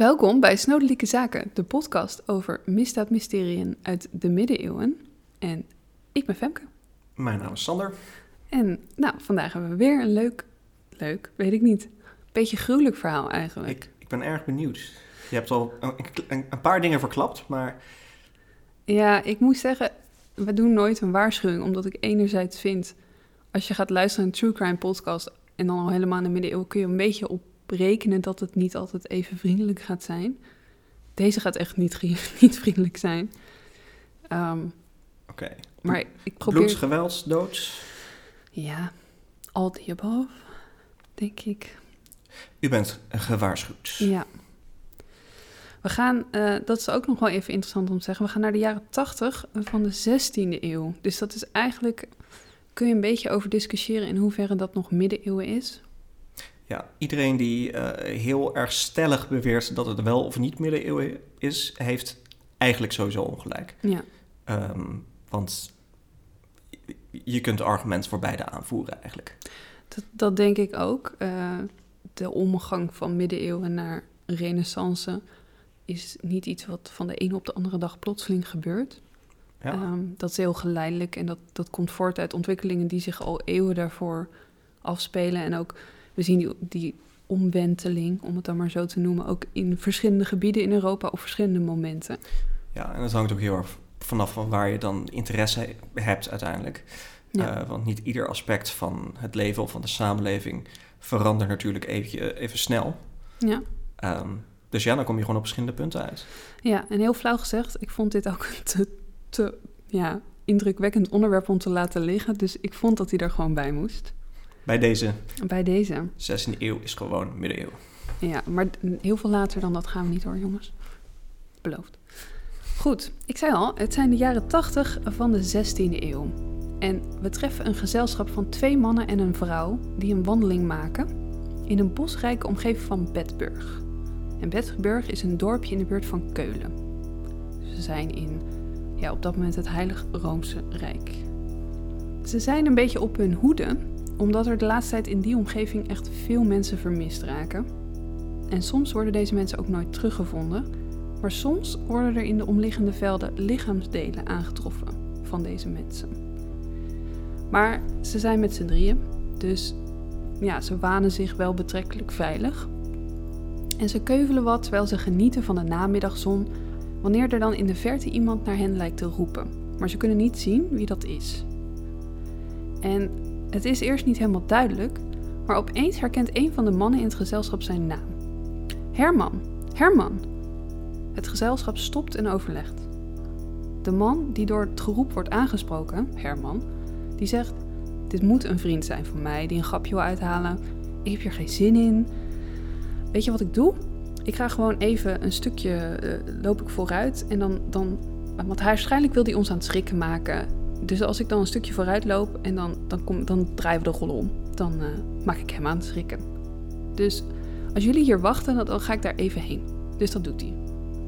Welkom bij Snodelijke Zaken, de podcast over misdaadmysteriën uit de middeleeuwen. En ik ben Femke. Mijn naam is Sander. En nou, vandaag hebben we weer een leuk, leuk, weet ik niet, beetje gruwelijk verhaal eigenlijk. Ik, ik ben erg benieuwd. Je hebt al een, een, een paar dingen verklapt, maar Ja, ik moet zeggen, we doen nooit een waarschuwing, omdat ik enerzijds vind, als je gaat luisteren naar een true crime podcast en dan al helemaal in de middeleeuwen, kun je een beetje op rekenen dat het niet altijd even vriendelijk gaat zijn. Deze gaat echt niet, niet vriendelijk zijn. Ehm, oké. maar ik probeer... Bloeds, doods. Ja, all the above, denk ik. U bent gewaarschuwd. Ja. We gaan, eh, dat is ook nog wel even interessant om te zeggen, we gaan naar de jaren 80 van de 16e eeuw. Dus dat is eigenlijk, kun je een beetje over discussiëren in hoeverre dat nog middeleeuwen is. Ja, iedereen die eh, heel erg stellig beweert dat het wel of niet middeleeuwen is, heeft eigenlijk sowieso ongelijk. Ja, Ehm, want je kunt argument voor beide aanvoeren eigenlijk. dat, dat denk ik ook. Eh, de omgang van middeleeuwen naar renaissance is niet iets wat van de ene op de andere dag plotseling gebeurt. Ja. Ehm, dat is heel geleidelijk en dat, dat komt voort uit ontwikkelingen die zich al eeuwen daarvoor afspelen. En ook, we zien die, die omwenteling, om het dan maar zo te noemen, ook in verschillende gebieden in Europa op verschillende momenten. ja, en dat hangt ook heel erg vanaf van waar je dan interesse hebt uiteindelijk. Ja. Eh, want niet ieder aspect van het leven of van de samenleving verandert natuurlijk even, even snel. Ja. Ehm, dus ja, dan kom je gewoon op verschillende punten uit. ja, en heel flauw gezegd, ik vond dit ook een te, te ja, indrukwekkend onderwerp om te laten liggen. Dus ik vond dat hij er gewoon bij moest. Bij deze Bij deze. 16e eeuw is gewoon middeleeuwen. Ja, maar heel veel later dan dat gaan we niet hoor, jongens. Beloofd. Goed, ik zei al, het zijn de jaren 80 van de 16e eeuw. En we treffen een gezelschap van twee mannen en een vrouw die een wandeling maken in een bosrijke omgeving van Bedburg. En Bedburg is een dorpje in de buurt van Keulen. Ze zijn in, ja, op dat moment het Heilig Roomse Rijk. Ze zijn een beetje op hun hoede, omdat er de laatste tijd in die omgeving echt veel mensen vermist raken. En soms worden deze mensen ook nooit teruggevonden, maar soms worden er in de omliggende velden lichaamsdelen aangetroffen van deze mensen. Maar ze zijn met z'n drieën, dus ja, ze wanen zich wel betrekkelijk veilig. En ze keuvelen wat terwijl ze genieten van de namiddagzon, wanneer er dan in de verte iemand naar hen lijkt te roepen. Maar ze kunnen niet zien wie dat is. En het is eerst niet helemaal duidelijk, maar opeens herkent een van de mannen in het gezelschap zijn naam. Herman, Herman. Het gezelschap stopt en overlegt. De man die door het geroep wordt aangesproken, Herman, die zegt: Dit moet een vriend zijn van mij die een grapje wil uithalen. Ik heb hier geen zin in. Weet je wat ik doe? Ik ga gewoon even een stukje eh, loop ik vooruit en dan, dan. Want hij waarschijnlijk wil hij ons aan het schrikken maken. Dus als ik dan een stukje vooruit loop en dan, dan, kom, dan draaien we de rollen om. Dan eh, maak ik hem aan het schrikken. Dus als jullie hier wachten, dan, ga ik daar even heen. Dus dat doet hij.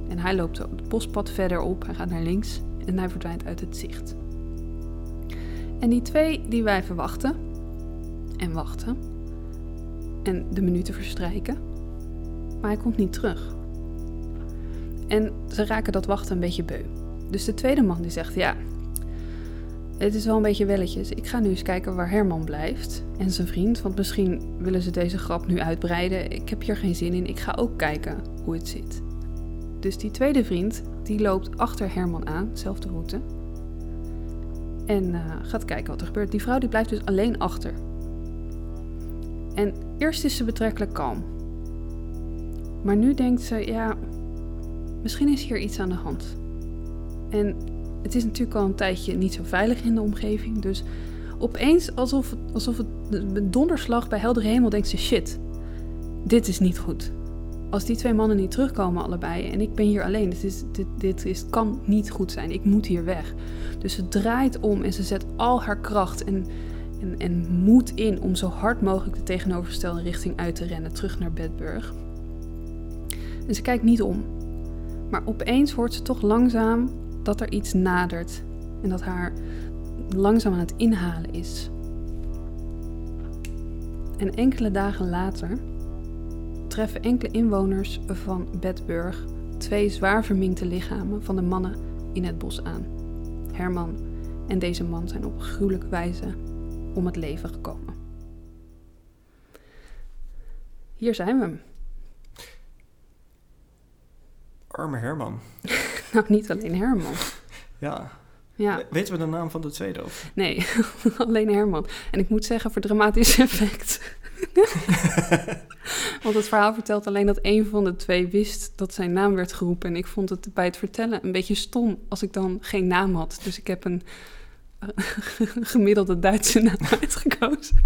En hij loopt zo het bospad verder op. Hij gaat naar links en hij verdwijnt uit het zicht. En die twee die blijven wachten. En wachten. En de minuten verstrijken. Maar hij komt niet terug. En ze raken dat wachten een beetje beu. Dus de tweede man die zegt, ja, het is wel een beetje welletjes. Ik ga nu eens kijken waar Herman blijft en zijn vriend. Want misschien willen ze deze grap nu uitbreiden. Ik heb hier geen zin in. Ik ga ook kijken hoe het zit. Dus die tweede vriend, die loopt achter Herman aan, zelfde route. En eh, gaat kijken wat er gebeurt. Die vrouw die blijft dus alleen achter. En eerst is ze betrekkelijk kalm. Maar nu denkt ze, ja, misschien is hier iets aan de hand. En het is natuurlijk al een tijdje niet zo veilig in de omgeving. Dus opeens, alsof het, alsof het donderslag bij heldere hemel, denkt ze: shit, dit is niet goed. Als die twee mannen niet terugkomen, allebei, en ik ben hier alleen, dit, is, dit, dit is, kan niet goed zijn. Ik moet hier weg. Dus ze draait om en ze zet al haar kracht en, en, en moed in om zo hard mogelijk de tegenovergestelde richting uit te rennen, terug naar Bedburg. En ze kijkt niet om. Maar opeens hoort ze toch langzaam dat er iets nadert en dat haar langzaam aan het inhalen is. En enkele dagen later treffen enkele inwoners van Bedburg twee zwaar verminkte lichamen van de mannen in het bos aan. Herman en deze man zijn op gruwelijke wijze om het leven gekomen. Hier zijn we. Arme Herman. Nou, niet alleen Herman. Ja. Ja, Weten we de naam van de tweede ook? nee, alleen Herman. En ik moet zeggen, voor dramatisch effect. Want het verhaal vertelt alleen dat een van de twee wist dat zijn naam werd geroepen. En ik vond het bij het vertellen een beetje stom als ik dan geen naam had. Dus ik heb een eh, gemiddelde Duitse naam uitgekozen.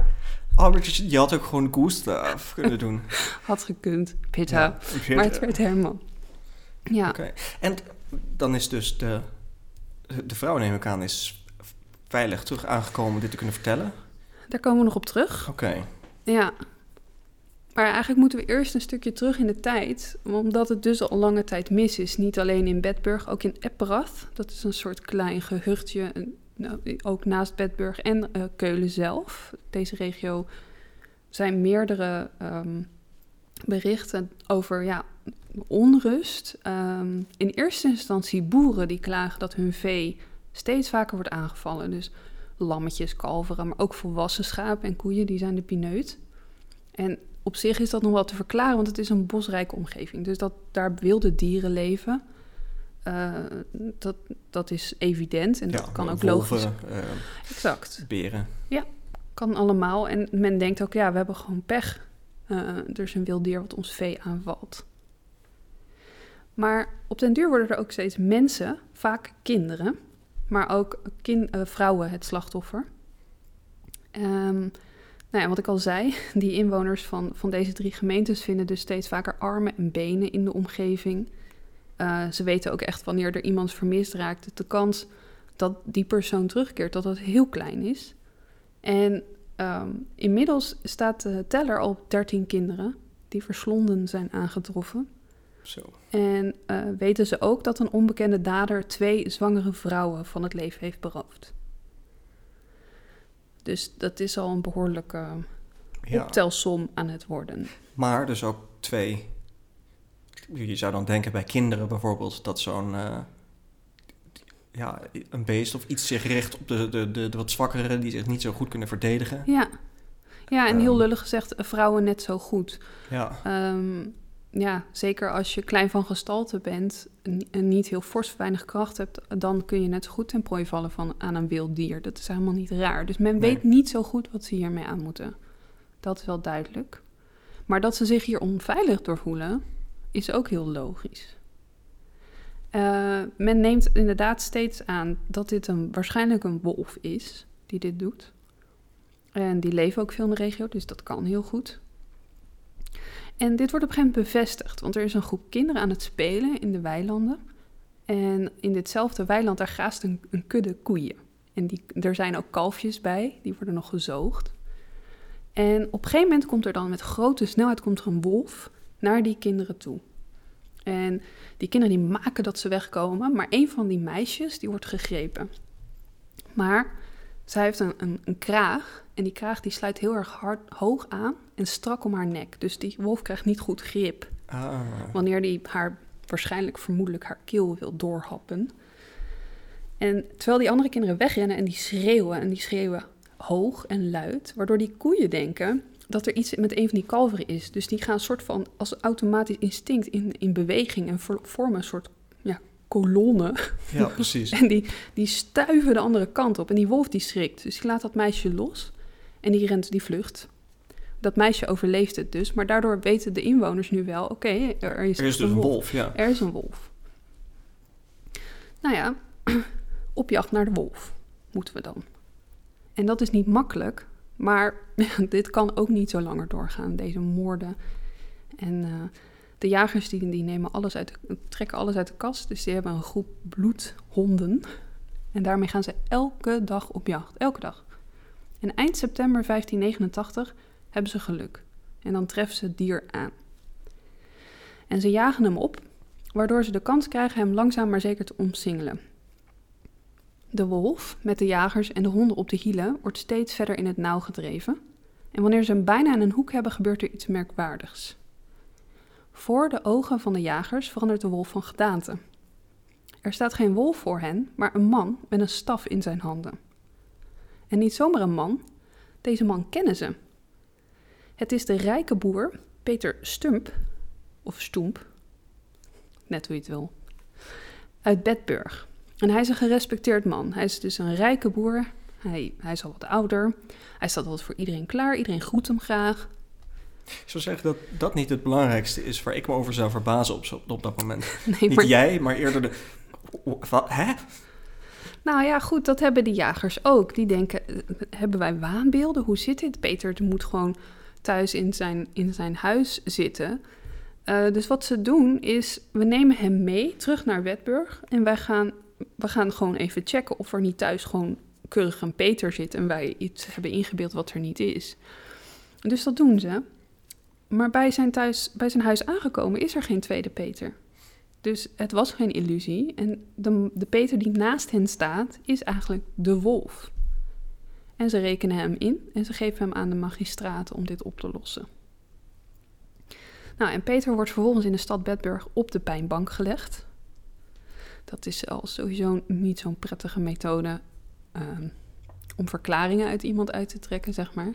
Maar je had ook gewoon Gustav kunnen doen. Had gekund, Pitta. Ja, Maar het werd Herman. Ja, Oké. En dan is dus de, de vrouw, neem ik aan, is veilig terug aangekomen om dit te kunnen vertellen. daar komen we nog op terug. Oké. Ja. Maar eigenlijk moeten we eerst een stukje terug in de tijd, omdat het dus al lange tijd mis is. Niet alleen in Bedburg, ook in Epperath. Dat is een soort klein gehuchtje, nou, ook naast Bedburg en eh, Keulen zelf. Deze regio zijn meerdere ehm, berichten over ja, onrust. Ehm, in eerste instantie boeren die klagen dat hun vee steeds vaker wordt aangevallen. Dus lammetjes, kalveren, maar ook volwassen schapen en koeien, die zijn de pineut. En op zich is dat nog wel te verklaren, want het is een bosrijke omgeving. Dus dat daar wilde dieren leven, eh, dat, dat is evident en dat Ja, kan ook wolven, logisch. eh, Exact, beren. kan allemaal. En men denkt ook, ja, we hebben gewoon pech. Eh, er is een wild dier wat ons vee aanvalt. Maar op den duur worden er ook steeds mensen, vaak kinderen, maar ook eh, vrouwen het slachtoffer. Ehm, nou ja, wat ik al zei, die inwoners van, van deze drie gemeentes vinden dus steeds vaker armen en benen in de omgeving. Eh, ze weten ook echt wanneer er iemand vermist raakt. De kans dat die persoon terugkeert, dat dat heel klein is. En ehm, inmiddels staat de teller op 13 kinderen die verslonden zijn aangetroffen. Zo. En eh, weten ze ook dat een onbekende dader twee zwangere vrouwen van het leven heeft beroofd. Dus dat is al een behoorlijke Ja. optelsom aan het worden. Maar dus ook twee. Je zou dan denken bij kinderen bijvoorbeeld dat zo'n. eh, ja, een beest of iets zich richt op de, de, de, de wat zwakkeren die zich niet zo goed kunnen verdedigen. Ja, ja en heel Ehm. lullig gezegd, vrouwen net zo goed. Ja, Ehm, ja, zeker als je klein van gestalte bent en niet heel fors weinig kracht hebt, dan kun je net zo goed ten prooi vallen van, aan een wild dier. Dat is helemaal niet raar. Dus men Nee. weet niet zo goed wat ze hiermee aan moeten. Dat is wel duidelijk. Maar dat ze zich hier onveilig door voelen, is ook heel logisch. Eh, men neemt inderdaad steeds aan dat dit een, waarschijnlijk een wolf is die dit doet. En die leven ook veel in de regio, dus dat kan heel goed. En dit wordt op een gegeven moment bevestigd, want er is een groep kinderen aan het spelen in de weilanden. En in ditzelfde weiland, daar graast een, een kudde koeien. En die, er zijn ook kalfjes bij, die worden nog gezoogd. En op een gegeven moment komt er dan met grote snelheid komt er een wolf naar die kinderen toe. En die kinderen die maken dat ze wegkomen, maar een van die meisjes die wordt gegrepen. Maar zij heeft een, een, een kraag en die kraag die sluit heel erg hard hoog aan en strak om haar nek. Dus die wolf krijgt niet goed grip ah, wanneer die haar waarschijnlijk vermoedelijk haar keel wil doorhappen. En terwijl die andere kinderen wegrennen en die schreeuwen en die schreeuwen hoog en luid, waardoor die koeien denken dat er iets met een van die kalveren is. Dus die gaan een soort van als automatisch instinct in, in beweging en vor- vormen een soort ja, kolonne. ja, precies. En die, die stuiven de andere kant op. En die wolf die schrikt. Dus die laat dat meisje los. En die rent, die vlucht. Dat meisje overleeft het dus. Maar daardoor weten de inwoners nu wel... Oké, er is, Er is dus een wolf, ja. Er is een wolf. Nou ja, op jacht naar de wolf moeten we dan. En dat is niet makkelijk. Maar dit kan ook niet zo langer doorgaan. Deze moorden. En eh, de jagers die, die nemen alles uit, trekken alles uit de kast. Dus die hebben een groep bloedhonden. En daarmee gaan ze elke dag op jacht. Elke dag. En eind september 1589 hebben ze geluk. En dan treffen ze het dier aan. En ze jagen hem op, waardoor ze de kans krijgen hem langzaam maar zeker te omsingelen. De wolf, met de jagers en de honden op de hielen, wordt steeds verder in het nauw gedreven. En wanneer ze hem bijna in een hoek hebben, gebeurt er iets merkwaardigs. Voor de ogen van de jagers verandert de wolf van gedaante. Er staat geen wolf voor hen, maar een man met een staf in zijn handen. En niet zomaar een man, deze man kennen ze. Het is de rijke boer Peter Stump, of Stoemp, net hoe je het wil, uit Bedburg. En hij is een gerespecteerd man. Hij is dus een rijke boer. Hij, hij is al wat ouder. Hij staat altijd voor iedereen klaar. Iedereen groet hem graag. Ik zou zeggen dat dat niet het belangrijkste is waar ik me over zou verbazen op, zo- op dat moment. Nee, Niet maar, jij, maar eerder de... Wat? Hè? nou ja, goed, dat hebben de jagers ook. Die denken, eh, hebben wij waanbeelden? Hoe zit dit? Peter moet gewoon thuis in zijn, in zijn huis zitten. Eh, dus wat ze doen is, we nemen hem mee terug naar Wetburg. En wij gaan, we gaan gewoon even checken of er niet thuis gewoon keurig een Peter zit. En wij iets hebben ingebeeld wat er niet is. Dus dat doen ze. Maar bij zijn, thuis, bij zijn huis aangekomen is er geen tweede Peter. Dus het was geen illusie. En de, de Peter die naast hen staat, is eigenlijk de wolf. En ze rekenen hem in en ze geven hem aan de magistraten om dit op te lossen. Nou, en Peter wordt vervolgens in de stad Bedburg op de pijnbank gelegd. Dat is al sowieso niet zo'n prettige methode ehm, om verklaringen uit iemand uit te trekken, zeg maar.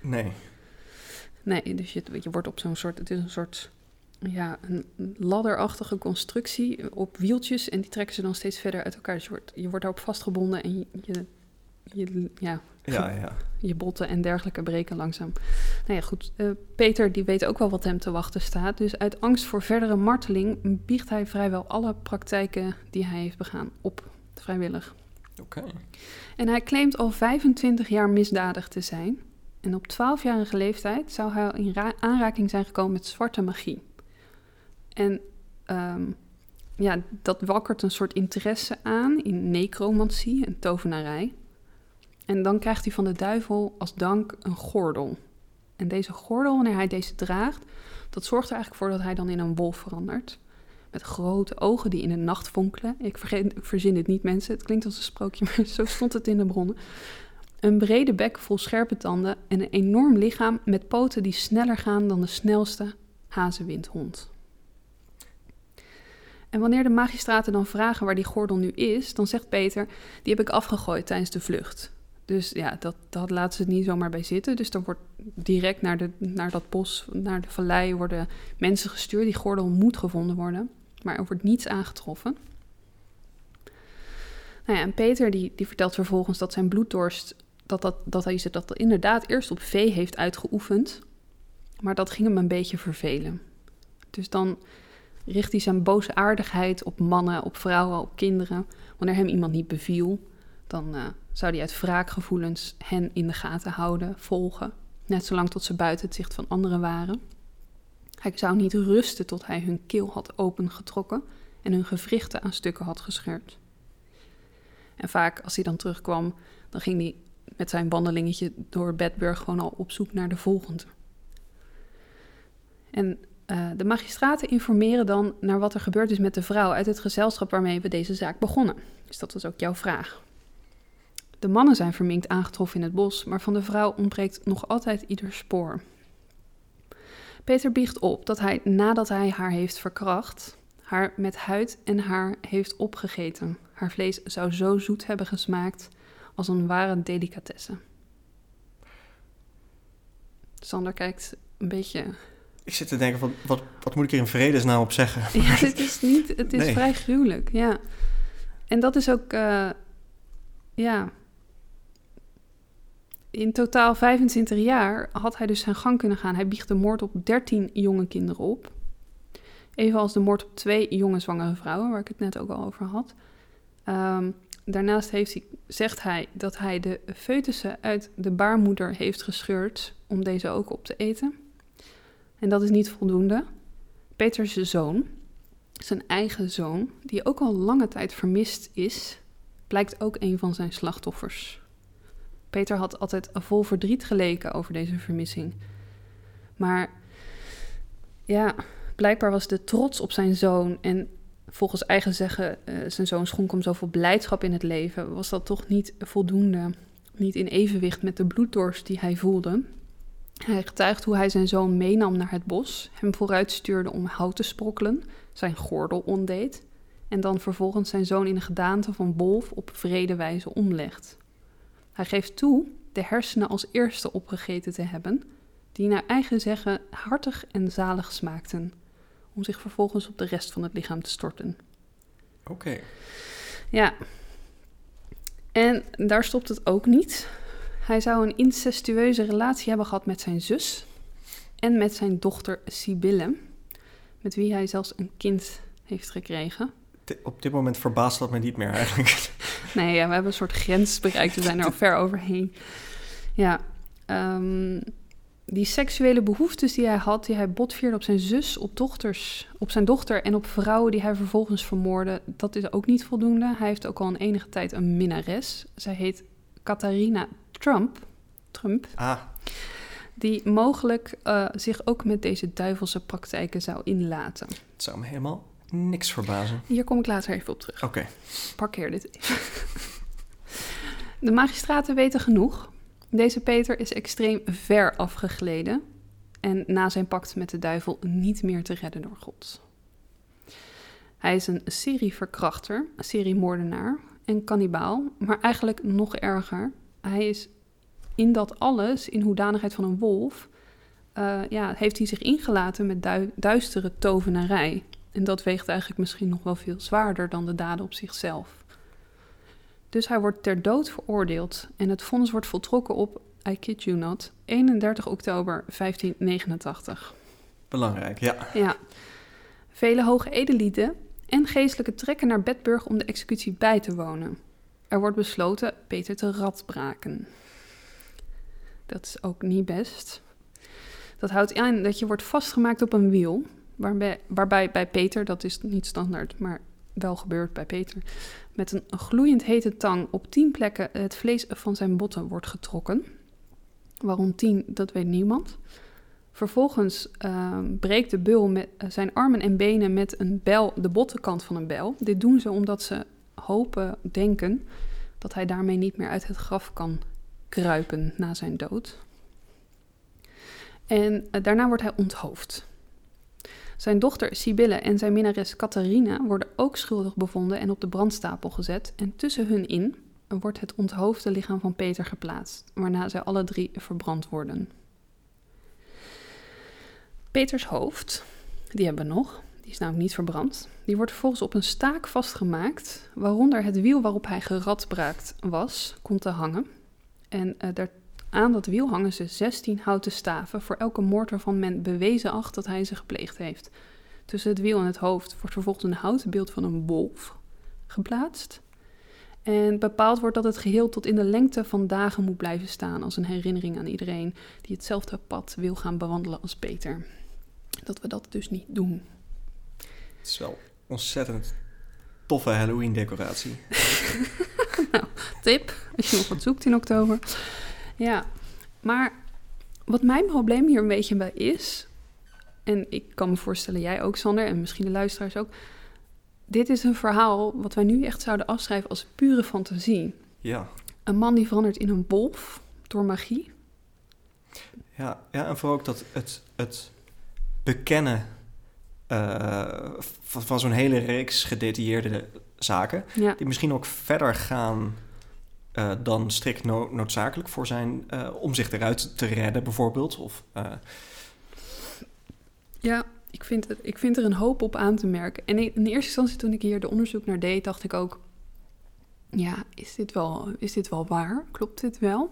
Nee. Nee, dus je, je wordt op zo'n soort, het is een soort, ja, een ladderachtige constructie op wieltjes en die trekken ze dan steeds verder uit elkaar. Dus je wordt, je wordt daarop vastgebonden en je, je, je, ja, Ja, ja. je botten en dergelijke breken langzaam. Nou ja, goed. eh, Peter die weet ook wel wat hem te wachten staat. Dus uit angst voor verdere marteling biecht hij vrijwel alle praktijken die hij heeft begaan op, vrijwillig. Oké. En hij claimt al 25 jaar misdadig te zijn. En op 12-jarige leeftijd zou hij in ra- aanraking zijn gekomen met zwarte magie. En ehm, ja, dat wakkert een soort interesse aan in necromantie en tovenarij. En dan krijgt hij van de duivel als dank een gordel. En deze gordel, wanneer hij deze draagt, dat zorgt er eigenlijk voor dat hij dan in een wolf verandert. Met grote ogen die in de nacht fonkelen. Ik, ik verzin dit niet, mensen. Het klinkt als een sprookje, maar zo stond het in de bronnen. Een brede bek vol scherpe tanden en een enorm lichaam met poten die sneller gaan dan de snelste hazenwindhond. En wanneer de magistraten dan vragen waar die gordel nu is, dan zegt Peter: Die heb ik afgegooid tijdens de vlucht. Dus ja, dat, dat laten ze niet zomaar bij zitten. Dus dan wordt direct naar, de, naar dat bos, naar de vallei, worden mensen gestuurd. Die gordel moet gevonden worden. Maar er wordt niets aangetroffen. Nou ja, en Peter die, die vertelt vervolgens dat zijn bloeddorst, dat, dat, hij ze dat inderdaad eerst op vee heeft uitgeoefend. Maar dat ging hem een beetje vervelen. Dus dan richt hij zijn boze aardigheid op mannen, op vrouwen, op kinderen. Wanneer hem iemand niet beviel, dan eh, zou hij uit wraakgevoelens hen in de gaten houden, volgen. Net zolang tot ze buiten het zicht van anderen waren. Hij zou niet rusten tot hij hun keel had opengetrokken en hun gewrichten aan stukken had gescheurd. En vaak als hij dan terugkwam, dan ging hij met zijn wandelingetje door Bedburg gewoon al op zoek naar de volgende. En uh, de magistraten informeren dan naar wat er gebeurd is met de vrouw uit het gezelschap waarmee we deze zaak begonnen. Dus dat was ook jouw vraag. De mannen zijn verminkt aangetroffen in het bos, maar van de vrouw ontbreekt nog altijd ieder spoor. Peter biecht op dat hij nadat hij haar heeft verkracht, haar met huid en haar heeft opgegeten. Haar vlees zou zo zoet hebben gesmaakt als een ware delicatesse. Sander kijkt een beetje. Ik zit te denken, wat, wat, wat moet ik hier in vredesnaam op zeggen? Ja, het is niet. Het is Nee. vrij gruwelijk, ja. En dat is ook, eh, ja. In totaal 25 jaar had hij dus zijn gang kunnen gaan. Hij biecht de moord op 13 jonge kinderen op. Evenals de moord op twee jonge zwangere vrouwen, waar ik het net ook al over had. Ehm, daarnaast heeft hij, zegt hij dat hij de foetussen uit de baarmoeder heeft gescheurd om deze ook op te eten. En dat is niet voldoende. Peters zoon, zijn eigen zoon, die ook al lange tijd vermist is, blijkt ook een van zijn slachtoffers. Peter had altijd vol verdriet geleken over deze vermissing. Maar ja, blijkbaar was de trots op zijn zoon en volgens eigen zeggen, eh, zijn zoon schonk zoveel blijdschap in het leven, was dat toch niet voldoende, niet in evenwicht met de bloeddorst die hij voelde. Hij getuigt hoe hij zijn zoon meenam naar het bos, hem vooruit stuurde om hout te sprokkelen, zijn gordel ondeed en dan vervolgens zijn zoon in de gedaante van wolf op vrede wijze omlegt. Hij geeft toe de hersenen als eerste opgegeten te hebben, die naar eigen zeggen hartig en zalig smaakten, om zich vervolgens op de rest van het lichaam te storten. Oké. Ja. En daar stopt het ook niet. Hij zou een incestueuze relatie hebben gehad met zijn zus en met zijn dochter Sibylle, met wie hij zelfs een kind heeft gekregen. Op dit moment verbaast dat me niet meer eigenlijk. Nee, ja, we hebben een soort grens bereikt. We zijn er al ver overheen. Ja, ehm, die seksuele behoeftes die hij had, die hij botvierde op zijn zus, op dochters, op zijn dochter en op vrouwen die hij vervolgens vermoordde, dat is ook niet voldoende. Hij heeft ook al een enige tijd een minnares. Zij heet Catharina Trump. Trump Ah, die mogelijk eh, zich ook met deze duivelse praktijken zou inlaten. het zou me helemaal niks verbazen. Hier kom ik later even op terug. Oké. Parkeer dit even. De magistraten weten genoeg. Deze Peter is extreem ver afgegleden en na zijn pact met de duivel niet meer te redden door God. Hij is een serieverkrachter, een seriemoordenaar en kannibaal, maar eigenlijk nog erger. Hij is in dat alles, in hoedanigheid van een wolf, eh, ja, heeft hij zich ingelaten met dui- duistere tovenarij. En dat weegt eigenlijk misschien nog wel veel zwaarder dan de daden op zichzelf. Dus hij wordt ter dood veroordeeld en het vonnis wordt voltrokken op, I kid you not, 31 oktober 1589. Belangrijk, ja. Ja. Vele hoge edellieden en geestelijke trekken naar Bedburg om de executie bij te wonen. Er wordt besloten Peter te radbraken. Dat is ook niet best. Dat houdt in dat je wordt vastgemaakt op een wiel, waarbij, waarbij bij Peter, dat is niet standaard, maar wel gebeurt bij Peter, met een gloeiend hete tang op tien plekken het vlees van zijn botten wordt getrokken. Waarom tien, dat weet niemand. Vervolgens ehm, breekt de beul met eh, zijn armen en benen met een bijl, de bottenkant van een bijl. Dit doen ze omdat ze hopen, denken, dat hij daarmee niet meer uit het graf kan kruipen na zijn dood. En eh, daarna wordt hij onthoofd. Zijn dochter Sibylle en zijn minnares Catharina worden ook schuldig bevonden en op de brandstapel gezet. En tussen hun in wordt het onthoofde lichaam van Peter geplaatst, waarna zij alle drie verbrand worden. Peters hoofd, die hebben we nog, die is namelijk niet verbrand. Die wordt vervolgens op een staak vastgemaakt, waaronder het wiel waarop hij geradbraakt was, komt te hangen. En eh, daar, aan dat wiel hangen ze 16 houten staven voor elke moord waarvan men bewezen acht dat hij ze gepleegd heeft. Tussen het wiel en het hoofd wordt vervolgens een houten beeld van een wolf geplaatst. En bepaald wordt dat het geheel tot in de lengte van dagen moet blijven staan als een herinnering aan iedereen die hetzelfde pad wil gaan bewandelen als Peter. Dat we dat dus niet doen. Het is wel ontzettend toffe Halloween decoratie. Tip, als je nog wat zoekt in oktober. Ja, maar wat mijn probleem hier een beetje bij is, en ik kan me voorstellen jij ook Sander en misschien de luisteraars ook, dit is een verhaal wat wij nu echt zouden afschrijven als pure fantasie. Ja. Een man die verandert in een wolf door magie. Ja, ja en vooral ook dat het, het bekennen eh, van, van zo'n hele reeks gedetailleerde zaken, Ja, die misschien ook verder gaan eh, dan strikt no- noodzakelijk voor zijn eh, om zich eruit te redden, bijvoorbeeld. Of, eh, ja ik, vind ik vind er een hoop op aan te merken. En in, in eerste instantie toen ik hier de onderzoek naar deed, dacht ik ook... Ja, is dit wel, is dit wel waar? Klopt dit wel?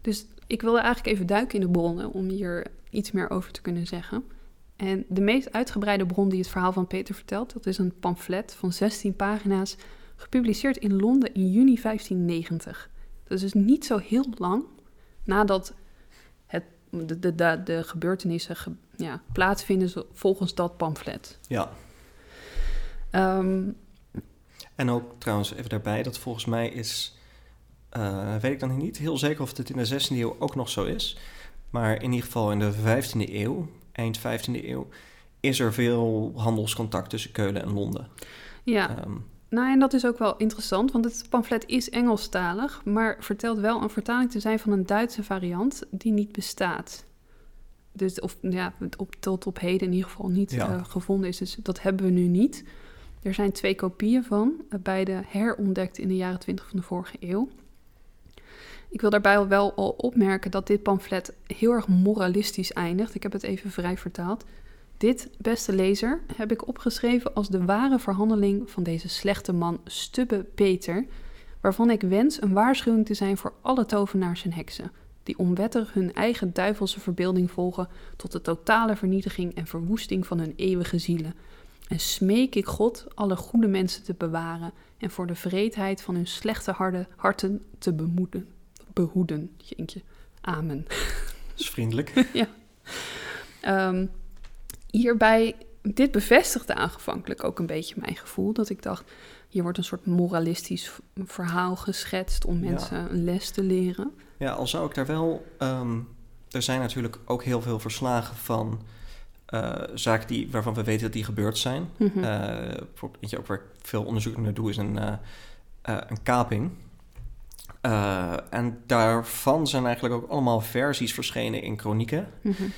Dus ik wilde eigenlijk even duiken in de bronnen om hier iets meer over te kunnen zeggen. En de meest uitgebreide bron die het verhaal van Peter vertelt, dat is een pamflet van 16 pagina's, gepubliceerd in Londen in juni 1590. Dat is dus niet zo heel lang nadat het, de, de, de, de gebeurtenissen ge- ja, plaatsvinden volgens dat pamflet. ja. Ehm, En ook trouwens even daarbij, dat volgens mij is, eh, weet ik dan niet heel zeker of het in de 16e eeuw ook nog zo is. Maar in ieder geval in de 15e eeuw, eind 15e eeuw, is er veel handelscontact tussen Keulen en Londen. ja, Ehm, nou en dat is ook wel interessant, want het pamflet is Engelstalig, maar vertelt wel een vertaling te zijn van een Duitse variant die niet bestaat. Dus, of ja, op, tot op heden in ieder geval niet Ja. eh, gevonden is. Dus dat hebben we nu niet. Er zijn twee kopieën van, eh, beide herontdekt in de jaren 20 van de vorige eeuw. Ik wil daarbij wel al opmerken dat dit pamflet heel erg moralistisch eindigt. Ik heb het even vrij vertaald. Dit, beste lezer, heb ik opgeschreven als de ware verhandeling van deze slechte man Stubbe Peter, waarvan ik wens een waarschuwing te zijn voor alle tovenaars en heksen, die onwettig hun eigen duivelse verbeelding volgen tot de totale vernietiging en verwoesting van hun eeuwige zielen. En smeek ik God alle goede mensen te bewaren en voor de vreedheid van hun slechte harde, harten te bemoeden, behoeden. Jeetje. Amen. Dat is vriendelijk. Ehm, hierbij, dit bevestigde aanvankelijk ook een beetje mijn gevoel. Dat ik dacht, hier wordt een soort moralistisch verhaal geschetst om Ja. mensen een les te leren. Ja, al zou ik daar wel... ehm, er zijn natuurlijk ook heel veel verslagen van eh, zaken die, waarvan we weten dat die gebeurd zijn. Bijvoorbeeld, weet je, ook waar ik veel onderzoek naar doe, is een, eh, een kaping. En daarvan zijn eigenlijk ook allemaal versies verschenen in kronieken... Mhm. eh,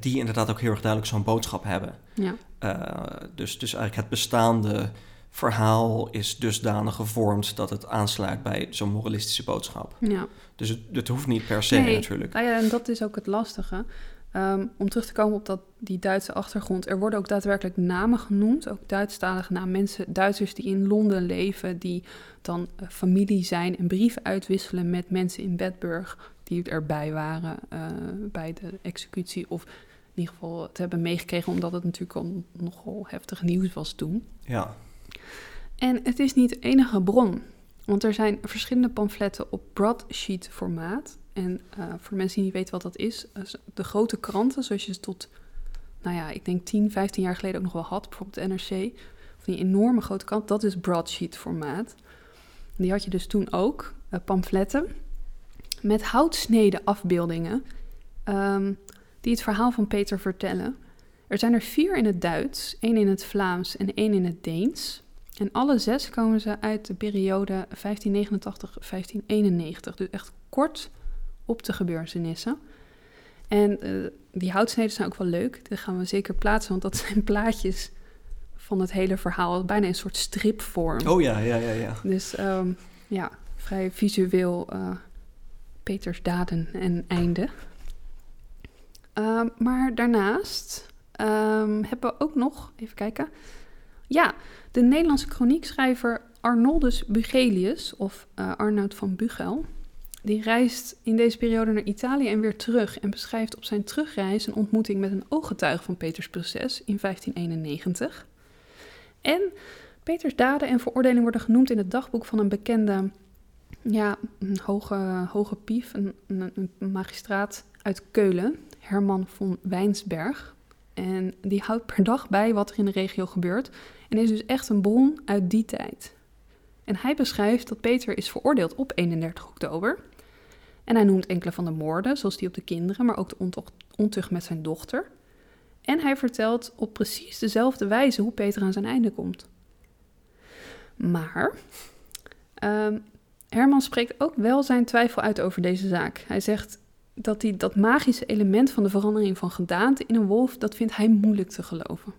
die inderdaad ook heel erg duidelijk zo'n boodschap hebben. Ja, Eh, dus, dus eigenlijk het bestaande verhaal is dusdanig gevormd... dat het aansluit bij zo'n moralistische boodschap. ja. Dus het, het hoeft niet per se Nee, natuurlijk. Nou ja, en dat is ook het lastige. Ehm, om terug te komen op dat, die Duitse achtergrond. Er worden ook daadwerkelijk namen genoemd, ook Duitsstalige namen. Mensen, Duitsers die in Londen leven, die dan eh, familie zijn en brieven uitwisselen met mensen in Bedburg die erbij waren eh, bij de executie. Of in ieder geval het hebben meegekregen, omdat het natuurlijk al nogal heftig nieuws was toen. Ja, En het is niet de enige bron. Want er zijn verschillende pamfletten op broadsheet formaat. En eh, voor mensen die niet weten wat dat is, eh, de grote kranten, zoals je ze tot, nou ja, ik denk 10, 15 jaar geleden ook nog wel had, bijvoorbeeld de NRC, of die enorme grote krant, dat is broadsheet formaat. Die had je dus toen ook, pamfletten, met houtsneden afbeeldingen, ehm, die het verhaal van Peter vertellen. Er zijn er vier in het Duits, één in het Vlaams en één in het Deens. En alle zes komen ze uit de periode 1589-1591. Dus echt kort op de gebeurtenissen. En eh, die houtsneden zijn ook wel leuk. Die gaan we zeker plaatsen, want dat zijn plaatjes van het hele verhaal. Bijna een soort stripvorm. oh ja, ja, ja, ja. Dus ehm, ja, vrij visueel eh, Peters daden en einde. Ehm, maar daarnaast ehm, hebben we ook nog, even kijken. Ja, de Nederlandse chroniekschrijver Arnoldus Bugelius, of eh, Arnoud van Bugel, die reist in deze periode naar Italië en weer terug en beschrijft op zijn terugreis een ontmoeting met een ooggetuige van Peters proces in 1591. En Peters daden en veroordeling worden genoemd in het dagboek van een bekende, ja, een hoge, hoge pief, een, magistraat uit Keulen, Herman von Wijnsberg. En die houdt per dag bij wat er in de regio gebeurt en is dus echt een bron uit die tijd. En hij beschrijft dat Peter is veroordeeld op 31 oktober. En hij noemt enkele van de moorden, zoals die op de kinderen, maar ook de ontucht met zijn dochter. En hij vertelt op precies dezelfde wijze hoe Peter aan zijn einde komt. Maar ehm, Herman spreekt ook wel zijn twijfel uit over deze zaak. Hij zegt dat hij dat magische element van de verandering van gedaante in een wolf, dat vindt hij moeilijk te geloven.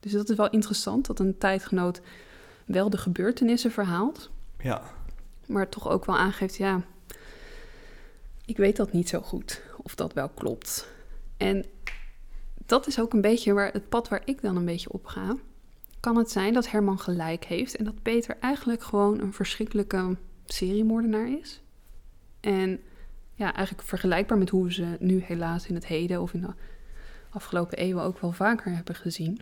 Dus dat is wel interessant dat een tijdgenoot wel de gebeurtenissen verhaalt, Ja, maar toch ook wel aangeeft, ja, ik weet dat niet zo goed of dat wel klopt. En dat is ook een beetje waar, het pad waar ik dan een beetje op ga. Kan het zijn dat Herman gelijk heeft en dat Peter eigenlijk gewoon een verschrikkelijke seriemoordenaar is? En ja, eigenlijk vergelijkbaar met hoe we ze nu helaas in het heden of in de afgelopen eeuwen ook wel vaker hebben gezien.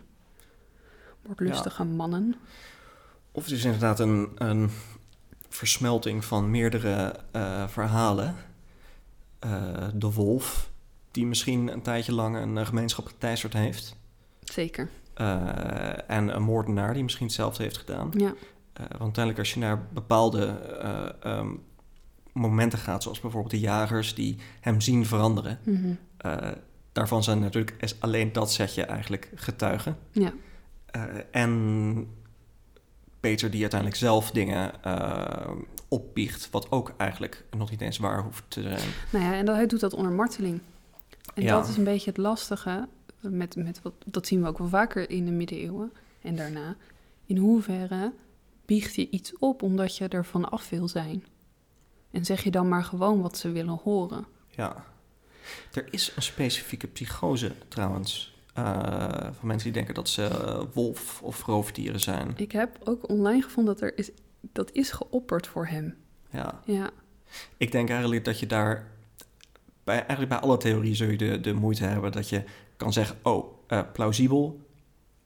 Moordlustige mannen. of het is inderdaad een, een versmelting van meerdere eh, verhalen. Eh, de wolf, die misschien een tijdje lang een eh, gemeenschap geteisterd heeft. Zeker, en een moordenaar die misschien hetzelfde heeft gedaan. ja. Eh, want uiteindelijk als je naar bepaalde eh, ehm, momenten gaat, zoals bijvoorbeeld de jagers die hem zien veranderen. Mhm. eh, daarvan zijn natuurlijk alleen dat setje eigenlijk getuigen. Ja, en Peter die uiteindelijk zelf dingen eh opbiecht, wat ook eigenlijk nog niet eens waar hoeft te zijn. nou ja, en dat, hij doet dat onder marteling. En Ja. dat is een beetje het lastige. Met, met wat, dat zien we ook wel vaker in de middeleeuwen en daarna. In hoeverre biecht je iets op omdat je er van af wil zijn? En zeg je dan maar gewoon wat ze willen horen? Ja. Er is een specifieke psychose trouwens. eh, van mensen die denken dat ze wolf of roofdieren zijn. Ik heb ook online gevonden dat er is, dat is geopperd voor hem. Ja. Ja, Ik denk eigenlijk dat je daar... Bij, eigenlijk bij alle theorieën zul je de, de moeite hebben dat je kan zeggen... oh, eh, plausibel.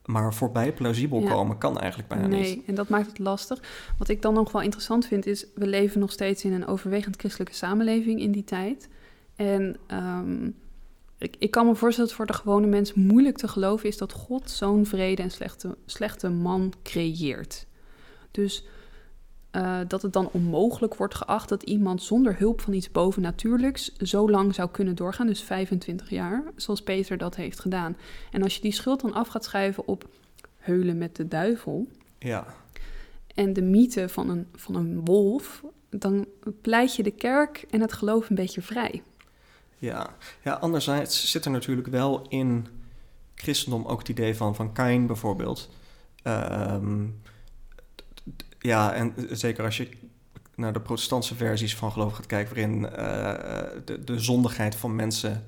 Maar voorbij plausibel Ja. komen kan eigenlijk bijna nee, niet. en dat maakt het lastig. Wat ik dan nog wel interessant vind is, we leven nog steeds in een overwegend christelijke samenleving in die tijd. En ehm, ik, ik kan me voorstellen dat voor de gewone mens moeilijk te geloven is dat God zo'n vrede en slechte, slechte man creëert. Dus eh, dat het dan onmogelijk wordt geacht dat iemand zonder hulp van iets bovennatuurlijks zo lang zou kunnen doorgaan, dus 25 jaar, zoals Peter dat heeft gedaan. En als je die schuld dan af gaat schrijven op heulen met de duivel Ja. en de mythe van een, van een wolf, dan pleit je de kerk en het geloof een beetje vrij. Ja. ja, anderzijds zit er natuurlijk wel in christendom ook het idee van, van Kain bijvoorbeeld. Ehm, ja, en zeker als je naar de protestantse versies van geloof gaat kijken, waarin eh, de, de zondigheid van mensen.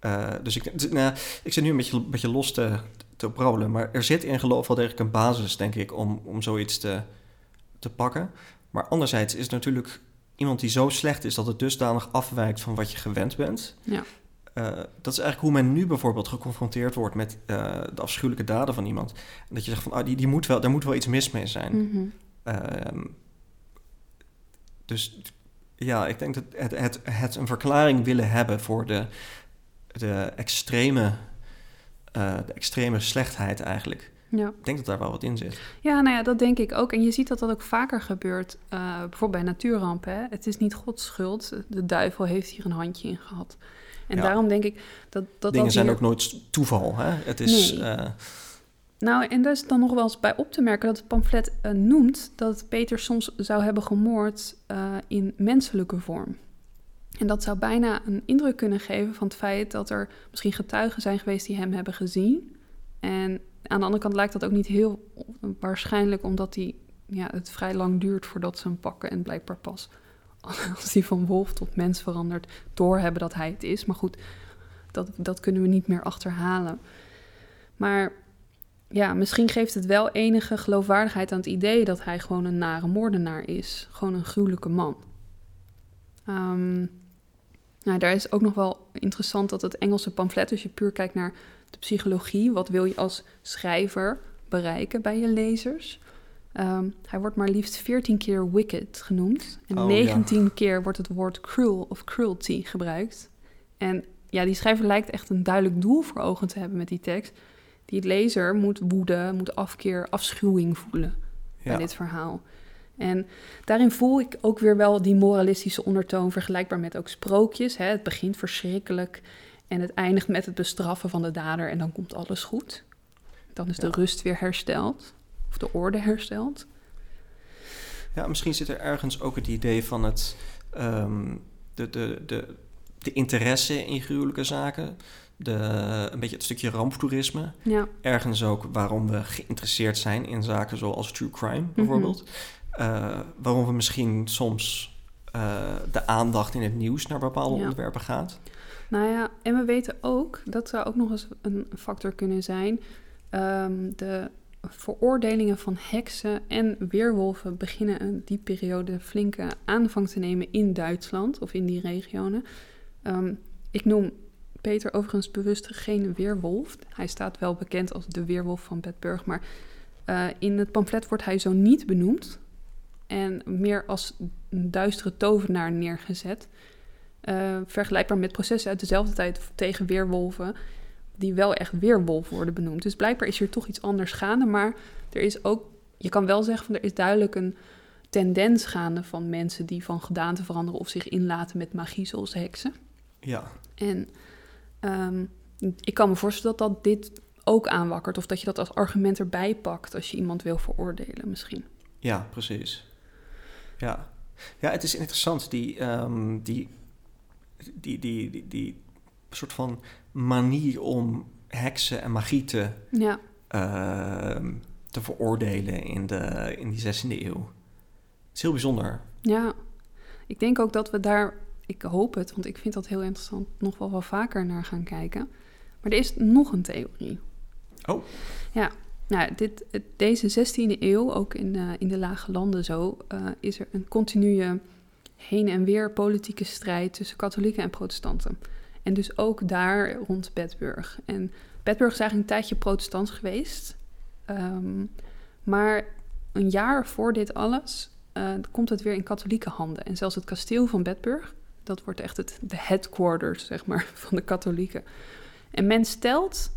eh, dus ik, nou, ik zit nu een beetje, een beetje los te, te maar er zit in geloof wel degelijk een basis, denk ik, om, om zoiets te, te pakken. Maar anderzijds is natuurlijk iemand die zo slecht is dat het dusdanig afwijkt van wat je gewend bent. Ja. Eh, dat is eigenlijk hoe men nu bijvoorbeeld geconfronteerd wordt met eh, de afschuwelijke daden van iemand. Dat je zegt van, ah, die, die moet wel, daar moet wel iets mis mee zijn. Mhm. Ehm, dus ja, ik denk dat het, het, het een verklaring willen hebben voor de, de, extreme, eh, de extreme slechtheid eigenlijk. Ja. Ik denk dat daar wel wat in zit. ja, nou ja, dat denk ik ook. En je ziet dat dat ook vaker gebeurt, bijvoorbeeld bij natuurrampen. Hè? Het is niet Gods schuld, de duivel heeft hier een handje in gehad. En Ja. daarom denk ik dat dat... Dingen dat zijn hier- ook nooit toeval. Hè? Het is, Nee. eh, Nou, en daar is dan nog wel eens bij op te merken dat het pamflet eh, noemt dat Peter soms zou hebben gemoord eh, in menselijke vorm. En dat zou bijna een indruk kunnen geven van het feit dat er misschien getuigen zijn geweest die hem hebben gezien. En aan de andere kant lijkt dat ook niet heel waarschijnlijk, omdat die, ja, het vrij lang duurt voordat ze hem pakken en blijkbaar pas als hij van wolf tot mens verandert, doorhebben dat hij het is. Maar goed, dat, dat kunnen we niet meer achterhalen. Maar ja, misschien geeft het wel enige geloofwaardigheid aan het idee dat hij gewoon een nare moordenaar is. Gewoon een gruwelijke man. Ehm, nou, daar is ook nog wel interessant dat het Engelse pamflet, als je puur kijkt naar de psychologie, wat wil je als schrijver bereiken bij je lezers? Ehm, hij wordt maar liefst 14 keer wicked genoemd. En Oh, ja. 19 keer wordt het woord cruel of cruelty gebruikt. En ja, die schrijver lijkt echt een duidelijk doel voor ogen te hebben met die tekst. Die lezer moet woede, moet afkeer, afschuwing voelen bij dit verhaal. En daarin voel ik ook weer wel die moralistische ondertoon, vergelijkbaar met ook sprookjes. Hè? Het begint verschrikkelijk en het eindigt met het bestraffen van de dader en dan komt alles goed. Dan is de rust weer hersteld, of de orde hersteld. Ja, misschien zit er ergens ook het idee van het, ehm, de, de, de, de interesse in gruwelijke zaken. De, een beetje het stukje ramptoerisme. Ja, Ergens ook waarom we geïnteresseerd zijn in zaken zoals true crime bijvoorbeeld. Eh, waarom we misschien soms eh, de aandacht in het nieuws naar bepaalde Ja. onderwerpen gaat. nou ja, en we weten ook, dat zou ook nog eens een factor kunnen zijn, ehm, de veroordelingen van heksen en weerwolven beginnen in die periode flinke aanvang te nemen in Duitsland of in die regionen. Ehm, ik noem Peter overigens bewust geen weerwolf. Hij staat wel bekend als de weerwolf van Bedburg, maar eh, in het pamflet wordt hij zo niet benoemd en meer als een duistere tovenaar neergezet. Eh, vergelijkbaar met processen uit dezelfde tijd tegen weerwolven, die wel echt weerwolf worden benoemd. Dus blijkbaar is hier toch iets anders gaande, maar er is ook, je kan wel zeggen van er is duidelijk een tendens gaande van mensen die van gedaante veranderen of zich inlaten met magie zoals heksen. Ja, En ehm, ik kan me voorstellen dat dat dit ook aanwakkert. Of dat je dat als argument erbij pakt als je iemand wil veroordelen misschien. ja, precies. Ja. ja, het is interessant, die, ehm, die, die, die, die, die soort van manier om heksen en magie te, Ja, ehm, te veroordelen in, de, in die 16e eeuw. Het is heel bijzonder. ja. Ik denk ook dat we daar, ik hoop het, want ik vind dat heel interessant, nog wel wel vaker naar gaan kijken. Maar er is nog een theorie. Oh. Ja, nou, dit, deze 16e eeuw, ook in, eh, in de lage landen zo, eh, is er een continue heen en weer politieke strijd tussen katholieken en protestanten. En dus ook daar rond Bedburg. En Bedburg is eigenlijk een tijdje protestants geweest. Ehm, maar een jaar voor dit alles eh, komt het weer in katholieke handen. En zelfs het kasteel van Bedburg, dat wordt echt het, de headquarters, zeg maar, van de katholieken. En men stelt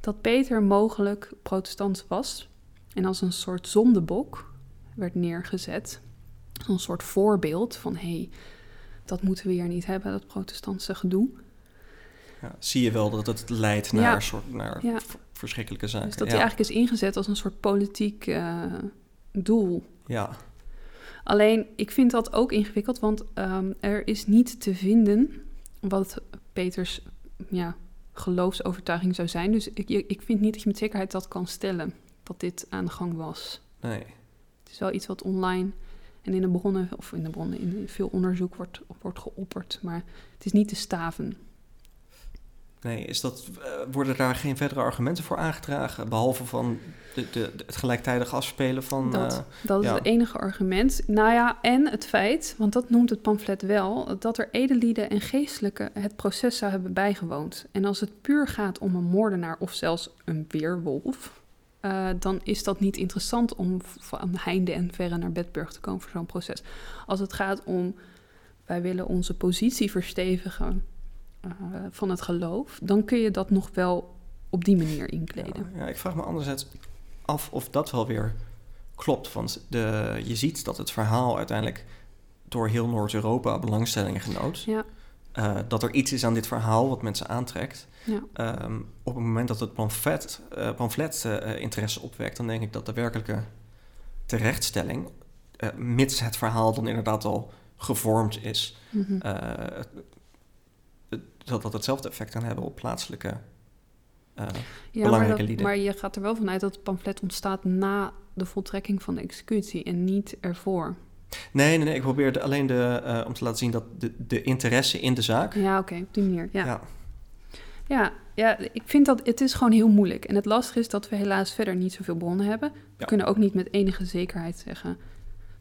dat Peter mogelijk protestant was en als een soort zondebok werd neergezet. Een soort voorbeeld van hé, hey, dat moeten we hier niet hebben, dat protestantse gedoe. Ja, zie je wel dat het leidt naar, Ja. een soort, naar Ja. verschrikkelijke zaken. Dus dat hij eigenlijk is ingezet als een soort politiek eh, doel. ja. Alleen, ik vind dat ook ingewikkeld, want ehm, er is niet te vinden wat Peters ja, geloofsovertuiging zou zijn. Dus ik, ik vind niet dat je met zekerheid dat kan stellen, dat dit aan de gang was. Nee. Het is wel iets wat online en in de bronnen, of in de bronnen, in veel onderzoek wordt, wordt geopperd, maar het is niet te staven. Nee, is dat, eh, worden daar geen verdere argumenten voor aangedragen? Behalve van de, de, het gelijktijdig afspelen van... Dat, eh, dat is ja. het enige argument. Nou ja, en het feit, want dat noemt het pamflet wel, dat er edelieden en geestelijken het proces zou hebben bijgewoond. En als het puur gaat om een moordenaar of zelfs een weerwolf, eh, dan is dat niet interessant om van heinde en verre naar Bedburg te komen voor zo'n proces. Als het gaat om, wij willen onze positie verstevigen eh, van het geloof, dan kun je dat nog wel op die manier inkleden. ja, ja, ik vraag me anderzijds af of dat wel weer klopt. Want de, je ziet dat het verhaal uiteindelijk door heel Noord-Europa belangstelling genoot. Ja. Eh, dat er iets is aan dit verhaal wat mensen aantrekt. Ja. Ehm, op het moment dat het pamflet, pamflet eh, interesse opwekt, dan denk ik dat de werkelijke terechtstelling, mits het verhaal dan inderdaad al gevormd is, Mhm. Dat dat hetzelfde effect kan hebben op plaatselijke. eh, Ja, maar, belangrijke dat- lieden. maar je gaat er wel vanuit dat het pamflet ontstaat na de voltrekking van de executie en niet ervoor. nee, nee, nee, ik probeerde alleen de, eh, om te laten zien dat de, de interesse in de zaak. Ja, oké, op die manier. Ja. ja, Ja. Ja, ik vind dat het is gewoon heel moeilijk. En het lastige is dat we helaas verder niet zoveel bronnen hebben. We Ja. kunnen ook niet met enige zekerheid zeggen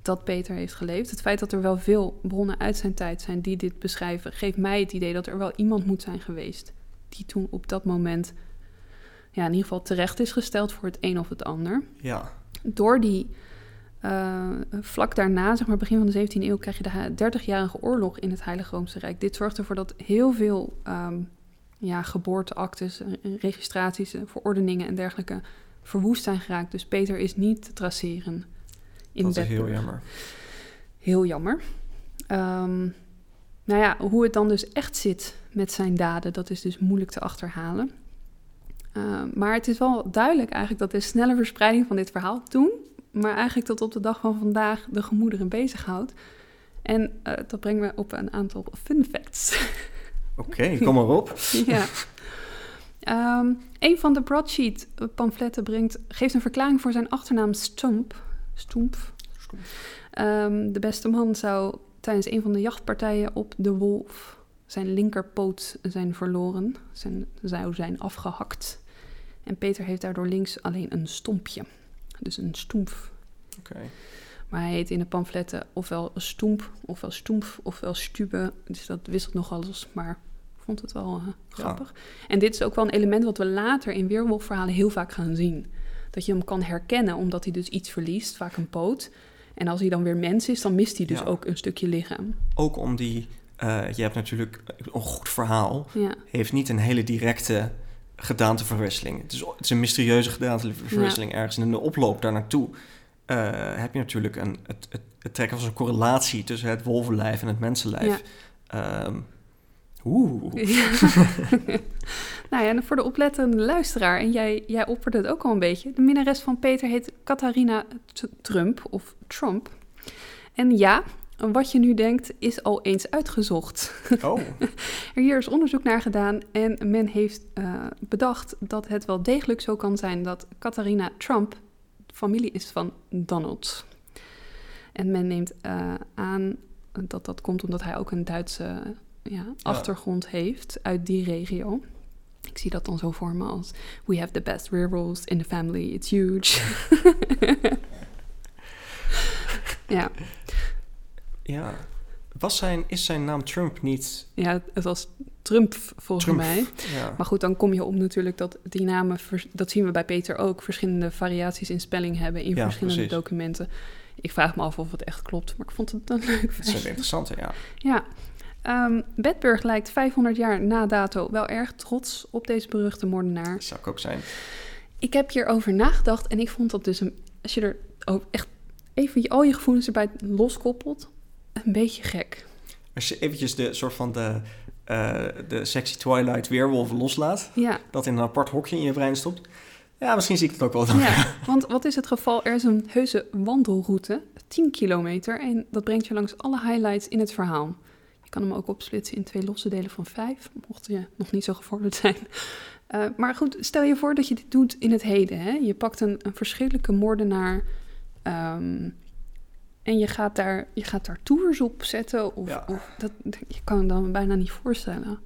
dat Peter heeft geleefd. Het feit dat er wel veel bronnen uit zijn tijd zijn die dit beschrijven, geeft mij het idee dat er wel iemand moet zijn geweest die toen op dat moment ja, in ieder geval terecht is gesteld voor het een of het ander. ja, door die eh, vlak daarna, zeg maar begin van de 17e eeuw, krijg je de 30-jarige oorlog in het Heilige Roomse Rijk. Dit zorgt ervoor dat heel veel ehm, ja, geboorteactes, eh, registraties, eh, verordeningen en dergelijke verwoest zijn geraakt. Dus Peter is niet te traceren in dat is heel jammer. Heel jammer. Ehm, nou ja, hoe het dan dus echt zit met zijn daden, dat is dus moeilijk te achterhalen. Ehm, maar het is wel duidelijk eigenlijk dat de snelle verspreiding van dit verhaal toen, maar eigenlijk tot op de dag van vandaag de gemoederen bezighoudt. En eh, dat brengt me op een aantal fun facts. Oké, kom maar op. ja. Ehm, een van de broadsheet pamfletten brengt, geeft een verklaring voor zijn achternaam Stump. Stoemp. Ehm, de beste man zou tijdens een van de jachtpartijen op de wolf zijn linkerpoot zijn verloren, zijn, zou zijn afgehakt. En Peter heeft daardoor links alleen een stompje. Dus een stoemp. Oké. Maar hij heet in de pamfletten ofwel stoemp, ofwel stoemp, ofwel stube. Dus dat wisselt nogal eens, maar ik vond het wel eh, grappig. En dit is ook wel een element wat we later in weerwolfverhalen heel vaak gaan zien. Dat je hem kan herkennen omdat hij dus iets verliest, vaak een poot. En als hij dan weer mens is, dan mist hij dus Ja. ook een stukje lichaam. Ook om die, eh, je hebt natuurlijk een goed verhaal, Ja, heeft niet een hele directe gedaanteverwisseling. Het is, het is een mysterieuze gedaanteverwisseling ergens. En in de oploop daar naartoe eh, heb je natuurlijk een, het, het, het trekken van zo'n correlatie tussen het wolvenlijf en het mensenlijf. Ehm, Oeh. nou ja, en voor de oplettende luisteraar, en jij, jij opperde het ook al een beetje. De minnares van Peter heet Catharina Trump of Trump. En ja, wat je nu denkt is al eens uitgezocht. Oh, Er hier is onderzoek naar gedaan en men heeft eh, bedacht dat het wel degelijk zo kan zijn dat Catharina Trump familie is van Donald. En men neemt eh, aan dat dat komt omdat hij ook een Duitse ja, achtergrond heeft uit die regio. Ik zie dat dan zo voor me als we have the best rear rolls in the family, it's huge. ja. ja. Was zijn, is zijn naam Trump niet... ja, het was Trump volgens Trump? mij. Ja, Maar goed, dan kom je op natuurlijk dat die namen, dat zien we bij Peter ook, verschillende variaties in spelling hebben in Ja, verschillende precies. documenten. Ik vraag me af of het echt klopt, maar ik vond het een leuk dat is interessant, ja. Ja, Ehm Bedburg lijkt 500 jaar na dato wel erg trots op deze beruchte moordenaar. Dat zou ik ook zijn. Ik heb hierover nagedacht en ik vond dat dus, een, als je er ook echt even al je gevoelens erbij loskoppelt, een beetje gek. Als je eventjes de soort van de, eh, de sexy Twilight weerwolf loslaat, Ja, dat in een apart hokje in je brein stopt. Ja, misschien zie ik het ook wel. Dan. Ja, want wat is het geval? Er is een heuse wandelroute, 10 kilometer, en dat brengt je langs alle highlights in het verhaal. Je kan hem ook opsplitsen in twee losse delen van vijf, mocht je nog niet zo gevorderd zijn. Eh, maar goed, stel je voor dat je dit doet in het heden. Hè? Je pakt een, een verschrikkelijke moordenaar ehm, en je gaat, daar, je gaat daar tours op zetten. Of, Ja. of dat, je kan het dan bijna niet voorstellen.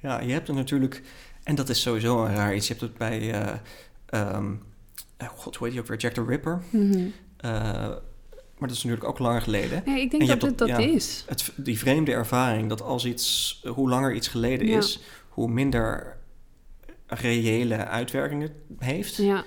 Ja, je hebt het natuurlijk, en dat is sowieso een raar iets. Je hebt het bij, eh, ehm, eh, god, hoe heet die ook weer? Jack the Ripper. Mhm. Maar dat is natuurlijk ook langer geleden. Nee, ik En denk dat het dat- dat ja. is. Het, die vreemde ervaring dat als iets, hoe langer iets geleden Ja. is, hoe minder reële uitwerking het heeft. Ja.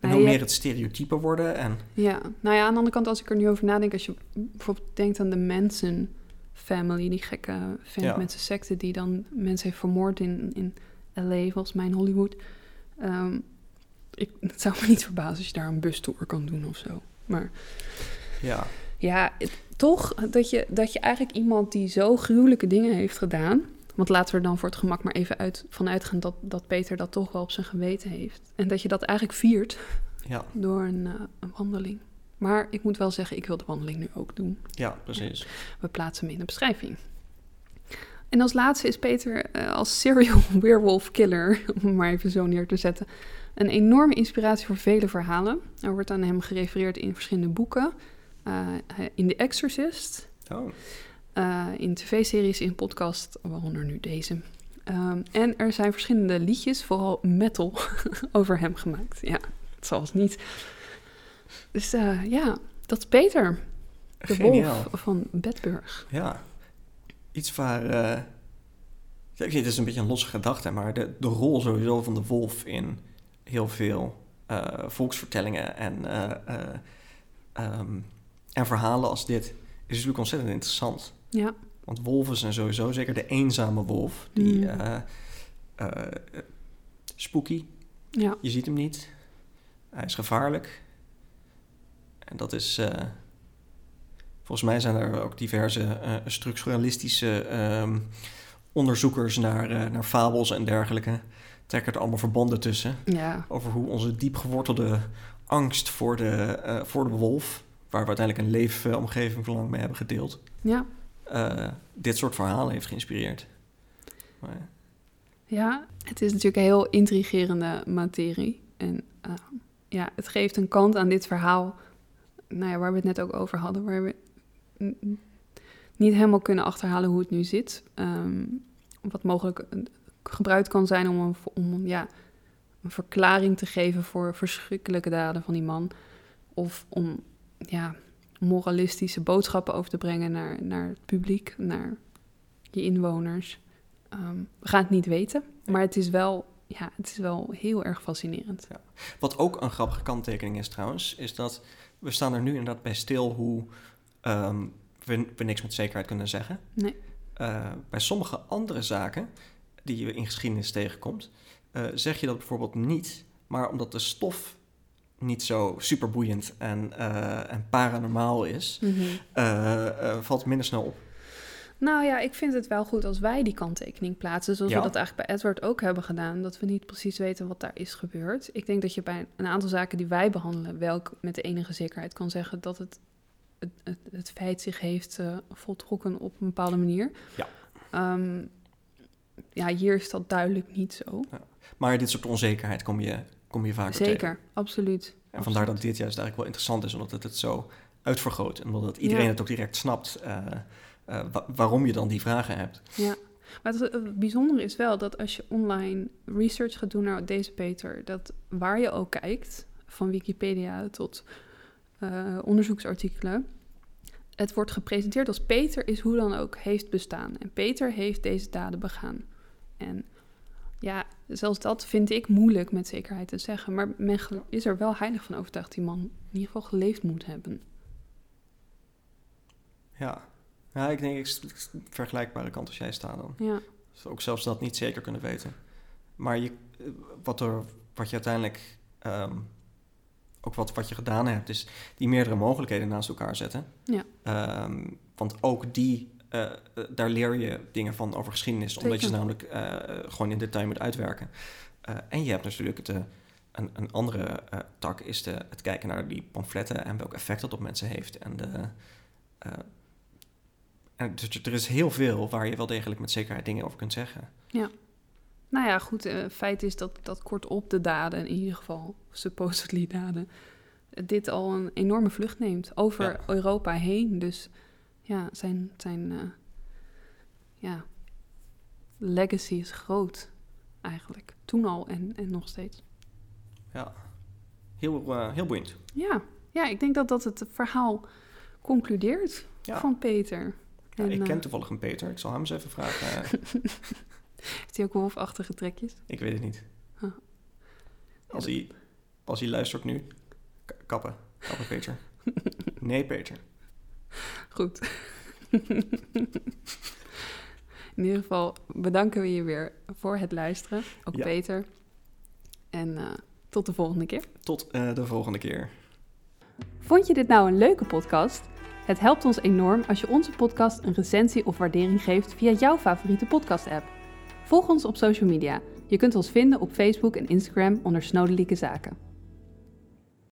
En Nou, hoe meer het stereotypen worden. En Ja, nou ja, aan de andere kant, als ik er nu over nadenk, als je bijvoorbeeld denkt aan de Manson family, die gekke vent Ja. met zijn secte die dan mensen heeft vermoord in, in LA, volgens mij in Hollywood. Ehm, ik, het zou me niet verbazen als je daar een bustour kan doen of zo. Maar ja, ja, het- toch dat je, dat je eigenlijk iemand die zo gruwelijke dingen heeft gedaan. Want laten we er dan voor het gemak maar even uit, van uitgaan dat, dat Peter dat toch wel op zijn geweten heeft. En dat je dat eigenlijk viert ja, door een, eh, een wandeling. Maar ik moet wel zeggen, ik wil de wandeling nu ook doen. ja, precies. We plaatsen hem in de beschrijving. En als laatste is Peter eh, als serial werewolf killer, om hem maar even zo neer te zetten, een enorme inspiratie voor vele verhalen. Er wordt aan hem gerefereerd in verschillende boeken, in The Exorcist, Oh, eh, in tv-series, in podcast, waaronder nu deze. Ehm, en er zijn verschillende liedjes, vooral metal, over hem gemaakt. Ja, het zal het niet. Dus eh, ja, dat is Peter, de geniaal. wolf van Bedburg. Ja, iets waar... eh, ja, ik weet, het is een beetje een losse gedachte, maar de, de rol sowieso van de wolf in heel veel eh, volksvertellingen en, eh, eh, ehm, en verhalen als dit is natuurlijk ontzettend interessant. Ja, Want wolven zijn sowieso, zeker de eenzame wolf, die Mm. eh, eh, spooky, ja, je ziet hem niet, hij is gevaarlijk. En dat is, eh, volgens mij zijn er ook diverse structuralistische ehm, onderzoekers naar, naar fabels en dergelijke. Trekken er allemaal verbanden tussen ja, over hoe onze diep gewortelde angst voor de, voor de wolf, waar we uiteindelijk een leefomgeving lang mee hebben gedeeld, ja, eh, dit soort verhalen heeft geïnspireerd. Maar, ja. Het is natuurlijk een heel intrigerende materie. En eh, ja, het geeft een kant aan dit verhaal, nou ja, waar we het net ook over hadden, waar we niet helemaal kunnen achterhalen hoe het nu zit. Ehm, wat mogelijk gebruikt kan zijn om, een, om ja, een verklaring te geven voor verschrikkelijke daden van die man. Of om ja, moralistische boodschappen over te brengen naar, naar het publiek, naar je inwoners. Ehm, we gaan het niet weten, maar het is wel, ja, het is wel heel erg fascinerend. Wat ook een grappige kanttekening is trouwens, is dat we staan er nu inderdaad bij stil hoe ehm, we, we niks met zekerheid kunnen zeggen. Nee. Eh, bij sommige andere zaken die je in geschiedenis tegenkomt, eh, zeg je dat bijvoorbeeld niet, maar omdat de stof niet zo superboeiend en, eh, en paranormaal is, eh, eh, valt minder snel op. Nou ja, ik vind het wel goed als wij die kanttekening plaatsen, zoals Ja. we dat eigenlijk bij Edward ook hebben gedaan, dat we niet precies weten wat daar is gebeurd. Ik denk dat je bij een aantal zaken die wij behandelen wel met de enige zekerheid kan zeggen dat het het, het, het feit zich heeft uh, voltrokken op een bepaalde manier. Ja. Um, ja, hier is dat duidelijk niet zo. Ja. Maar dit soort onzekerheid kom je, kom je vaker Zeker, tegen. absoluut. En vandaar dat dit juist eigenlijk wel interessant is, omdat het het zo uitvergroot. En omdat iedereen het ook direct snapt uh, uh, waarom je dan die vragen hebt. Ja, maar het, het, bijzondere is wel dat als je online research gaat doen naar deze Peter, dat waar je ook kijkt, van Wikipedia tot uh, onderzoeksartikelen, het wordt gepresenteerd als Peter is hoe dan ook heeft bestaan. En Peter heeft deze daden begaan. En ja, zelfs dat vind ik moeilijk met zekerheid te zeggen. Maar men is er wel heilig van overtuigd die man in ieder geval geleefd moet hebben. Ja, ja ik denk ik vergelijkbare kant als jij staat dan. Ja. Dus ook zelfs dat niet zeker kunnen weten. Maar je, wat, er, wat je uiteindelijk um, ook wat, wat je gedaan hebt, is die meerdere mogelijkheden naast elkaar zetten. Ja. Um, want ook die, uh, daar leer je dingen van over geschiedenis, Zeker. omdat je ze namelijk uh, gewoon in detail moet uitwerken. Uh, en je hebt natuurlijk het, een, een andere tak, is de, het kijken naar die pamfletten en welk effect dat op mensen heeft. En, de, en dus er is heel veel waar je wel degelijk met zekerheid dingen over kunt zeggen. Ja. Nou ja, goed, feit is dat, dat kortop de daden, in ieder geval supposedly daden, dit al een enorme vlucht neemt over ja. Europa heen. Dus ja, zijn, zijn uh, ja, legacy is groot eigenlijk. Toen al en, en nog steeds. Ja, heel, uh, heel boeiend. Ja. ja, ik denk dat dat het verhaal concludeert ja. van Peter. Ja, en, ik ken uh, toevallig een Peter. Ik zal hem eens even vragen. Heeft hij ook wolfachtige trekjes? Ik weet het niet. Huh. Als, hij, als hij luistert nu, kappen. Kappen, Peter. nee, Peter. Goed. In ieder geval bedanken we je weer voor het luisteren. Ook ja. Peter. En uh, tot de volgende keer. Tot uh, de volgende keer. Vond je dit nou een leuke podcast? Het helpt ons enorm als je onze podcast een recensie of waardering geeft via jouw favoriete podcast-app. Volg ons op social media. Je kunt ons vinden op Facebook en Instagram onder Snodelijke Zaken.